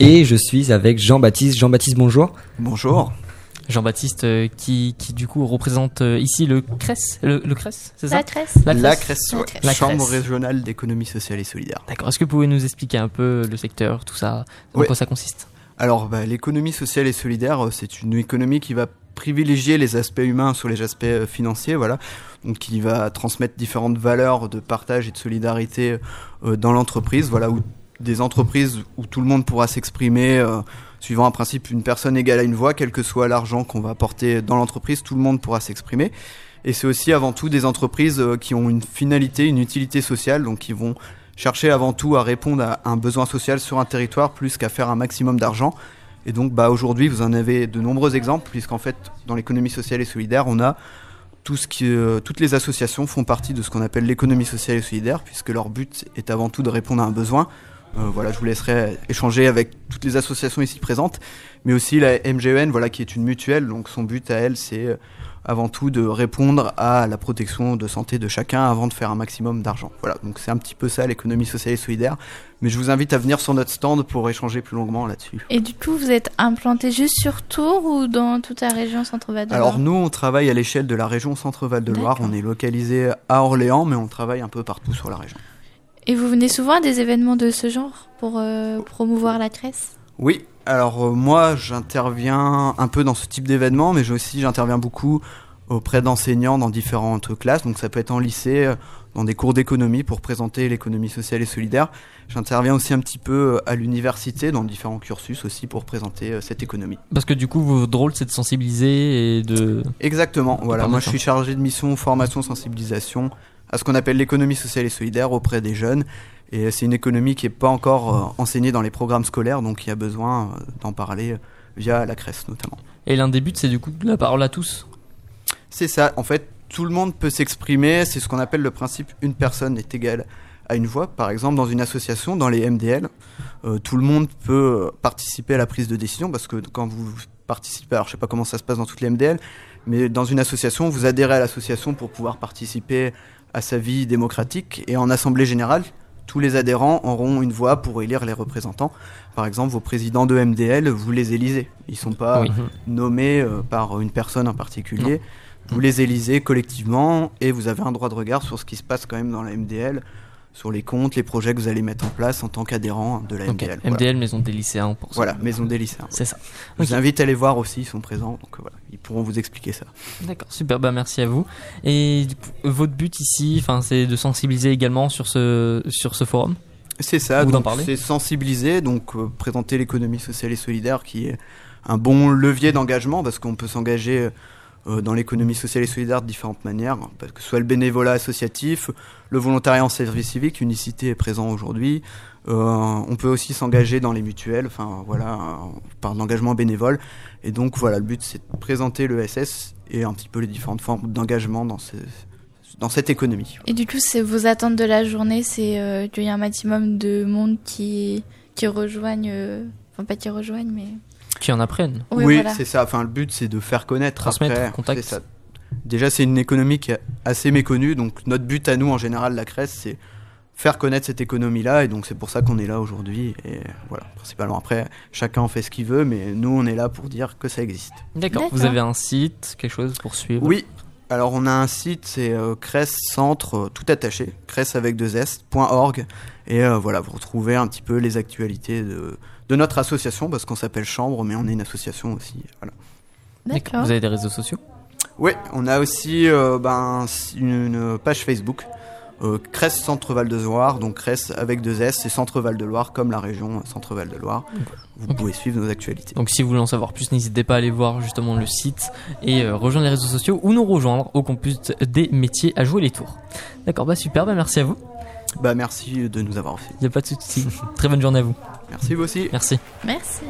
et je suis avec Jean-Baptiste. Jean-Baptiste, bonjour. Bonjour. Jean-Baptiste euh, qui, qui du coup représente euh, ici le CRES, le, le CRES, c'est ça? La tresse. La La CRES. La ouais. CRES. La Chambre régionale d'économie sociale et solidaire. D'accord. Est-ce que vous pouvez nous expliquer un peu le secteur, tout ça, en Ouais. quoi ça consiste? Alors, bah, l'économie sociale et solidaire, euh, c'est une économie qui va privilégier les aspects humains sur les aspects euh, financiers, voilà. Donc, qui va transmettre différentes valeurs de partage et de solidarité euh, dans l'entreprise, voilà, où des entreprises où tout le monde pourra s'exprimer euh, suivant un principe une personne égale à une voix, quel que soit l'argent qu'on va apporter dans l'entreprise, tout le monde pourra s'exprimer. Et c'est aussi avant tout des entreprises euh, qui ont une finalité, une utilité sociale, donc qui vont chercher avant tout à répondre à un besoin social sur un territoire plus qu'à faire un maximum d'argent. Et donc bah, aujourd'hui, vous en avez de nombreux exemples, puisqu'en fait, dans l'économie sociale et solidaire, on a tout ce qui, euh, toutes les associations font partie de ce qu'on appelle l'économie sociale et solidaire, puisque leur but est avant tout de répondre à un besoin. Euh, voilà, je vous laisserai échanger avec toutes les associations ici présentes, mais aussi la MGEN, voilà, qui est une mutuelle. Donc son but à elle, c'est euh, avant tout de répondre à la protection de santé de chacun avant de faire un maximum d'argent. Voilà, donc c'est un petit peu ça l'économie sociale et solidaire. Mais je vous invite à venir sur notre stand pour échanger plus longuement là-dessus. Et du coup, vous êtes implanté juste sur Tours ou dans toute la région Centre-Val de Loire Alors nous, on travaille à l'échelle de la région Centre-Val de Loire. On est localisé à Orléans, mais on travaille un peu partout sur la région. Et vous venez souvent à des événements de ce genre pour euh, promouvoir la crèche Oui, alors euh, moi j'interviens un peu dans ce type d'événement, mais j'ai aussi j'interviens beaucoup auprès d'enseignants dans différentes classes. Donc ça peut être en lycée, euh, dans des cours d'économie pour présenter l'économie sociale et solidaire. J'interviens aussi un petit peu à l'université, dans différents cursus aussi pour présenter cette économie. Parce que du coup, votre rôle, c'est de sensibiliser et de. Exactement, voilà. Moi je suis chargé de mission formation sensibilisation à ce qu'on appelle l'économie sociale et solidaire auprès des jeunes. Et c'est une économie qui n'est pas encore euh, enseignée dans les programmes scolaires, donc il y a besoin euh, d'en parler euh, via la CRES notamment. Et l'un des buts, c'est du coup la parole à tous. C'est ça, en fait, tout le monde peut s'exprimer, c'est ce qu'on appelle le principe une personne est égale à une voix. Par exemple, dans une association, dans les MDL, euh, tout le monde peut participer à la prise de décision parce que quand vous participez, alors je sais pas comment ça se passe dans toutes les MDL, mais dans une association, vous adhérez à l'association pour pouvoir participer à sa vie démocratique et en assemblée générale, tous les adhérents auront une voix pour élire les représentants. Par exemple, vos présidents de MDL, vous les élisez. Ils sont pas Oui. nommés euh, par une personne en particulier. Vous les élisez collectivement et vous avez un droit de regard sur ce qui se passe quand même dans la MDL, sur les comptes, les projets que vous allez mettre en place en tant qu'adhérent de la. MDL. Voilà. MDL, Maison des lycéens pour. Voilà, maison des lycéens. C'est ça. Je vous invite à les voir aussi, ils sont présents, donc euh, voilà, ils pourront vous expliquer ça. D'accord, super, bah merci à vous. Et coup, votre but ici, c'est de sensibiliser également sur ce sur ce forum? C'est ça, c'est sensibiliser, donc euh, présenter l'économie sociale et solidaire qui est un bon levier d'engagement parce qu'on peut s'engager euh, dans l'économie sociale et solidaire de différentes manières, parce que soit le bénévolat associatif, le volontariat en service civique, Unicité est présent aujourd'hui. Euh, on peut aussi s'engager dans les mutuelles, enfin voilà, euh, par l'engagement bénévole. Et donc voilà, le but c'est de présenter le SS et un petit peu les différentes formes d'engagement dans, ce- dans cette économie. Et du coup, c'est vos attentes de la journée, c'est euh, qu'il y ait un maximum de monde qui, qui rejoignent, euh, enfin pas qui rejoignent, mais... Qui en apprennent. Oui, Oui, voilà. c'est ça. Enfin, le but, c'est de faire connaître. Transmettre, après. contact. Ça. Déjà, c'est une économie qui est assez méconnue. Donc, notre but à nous, en général, la CRES, c'est faire connaître cette économie-là. Et donc, c'est pour ça qu'on est là aujourd'hui. Et voilà, principalement. Après, chacun en fait ce qu'il veut. Mais nous, on est là pour dire que ça existe. D'accord. Vous avez un site, quelque chose pour suivre? Oui. Alors, on a un site, c'est euh, CRES Centre, euh, tout attaché, CRES avec deux S.org. Et euh, voilà, vous retrouvez un petit peu les actualités de, de notre association, parce qu'on s'appelle Chambre, mais on est une association aussi. Voilà. D'accord. Vous avez des réseaux sociaux? Oui, on a aussi euh, ben, une page Facebook, euh, Cresse Centre Val de Loire, donc Cresse avec deux S, c'est Centre Val de Loire comme la région Centre Val de Loire. Vous pouvez suivre nos actualités. Donc si vous voulez en savoir plus, n'hésitez pas à aller voir justement le site et euh, rejoindre les réseaux sociaux ou nous rejoindre au campus des métiers à jouer les tours. D'accord, bah super, bah merci à vous. Bah merci de nous avoir fait. Il n'y a pas de souci. Très bonne journée à vous. Merci vous aussi. Merci. Merci.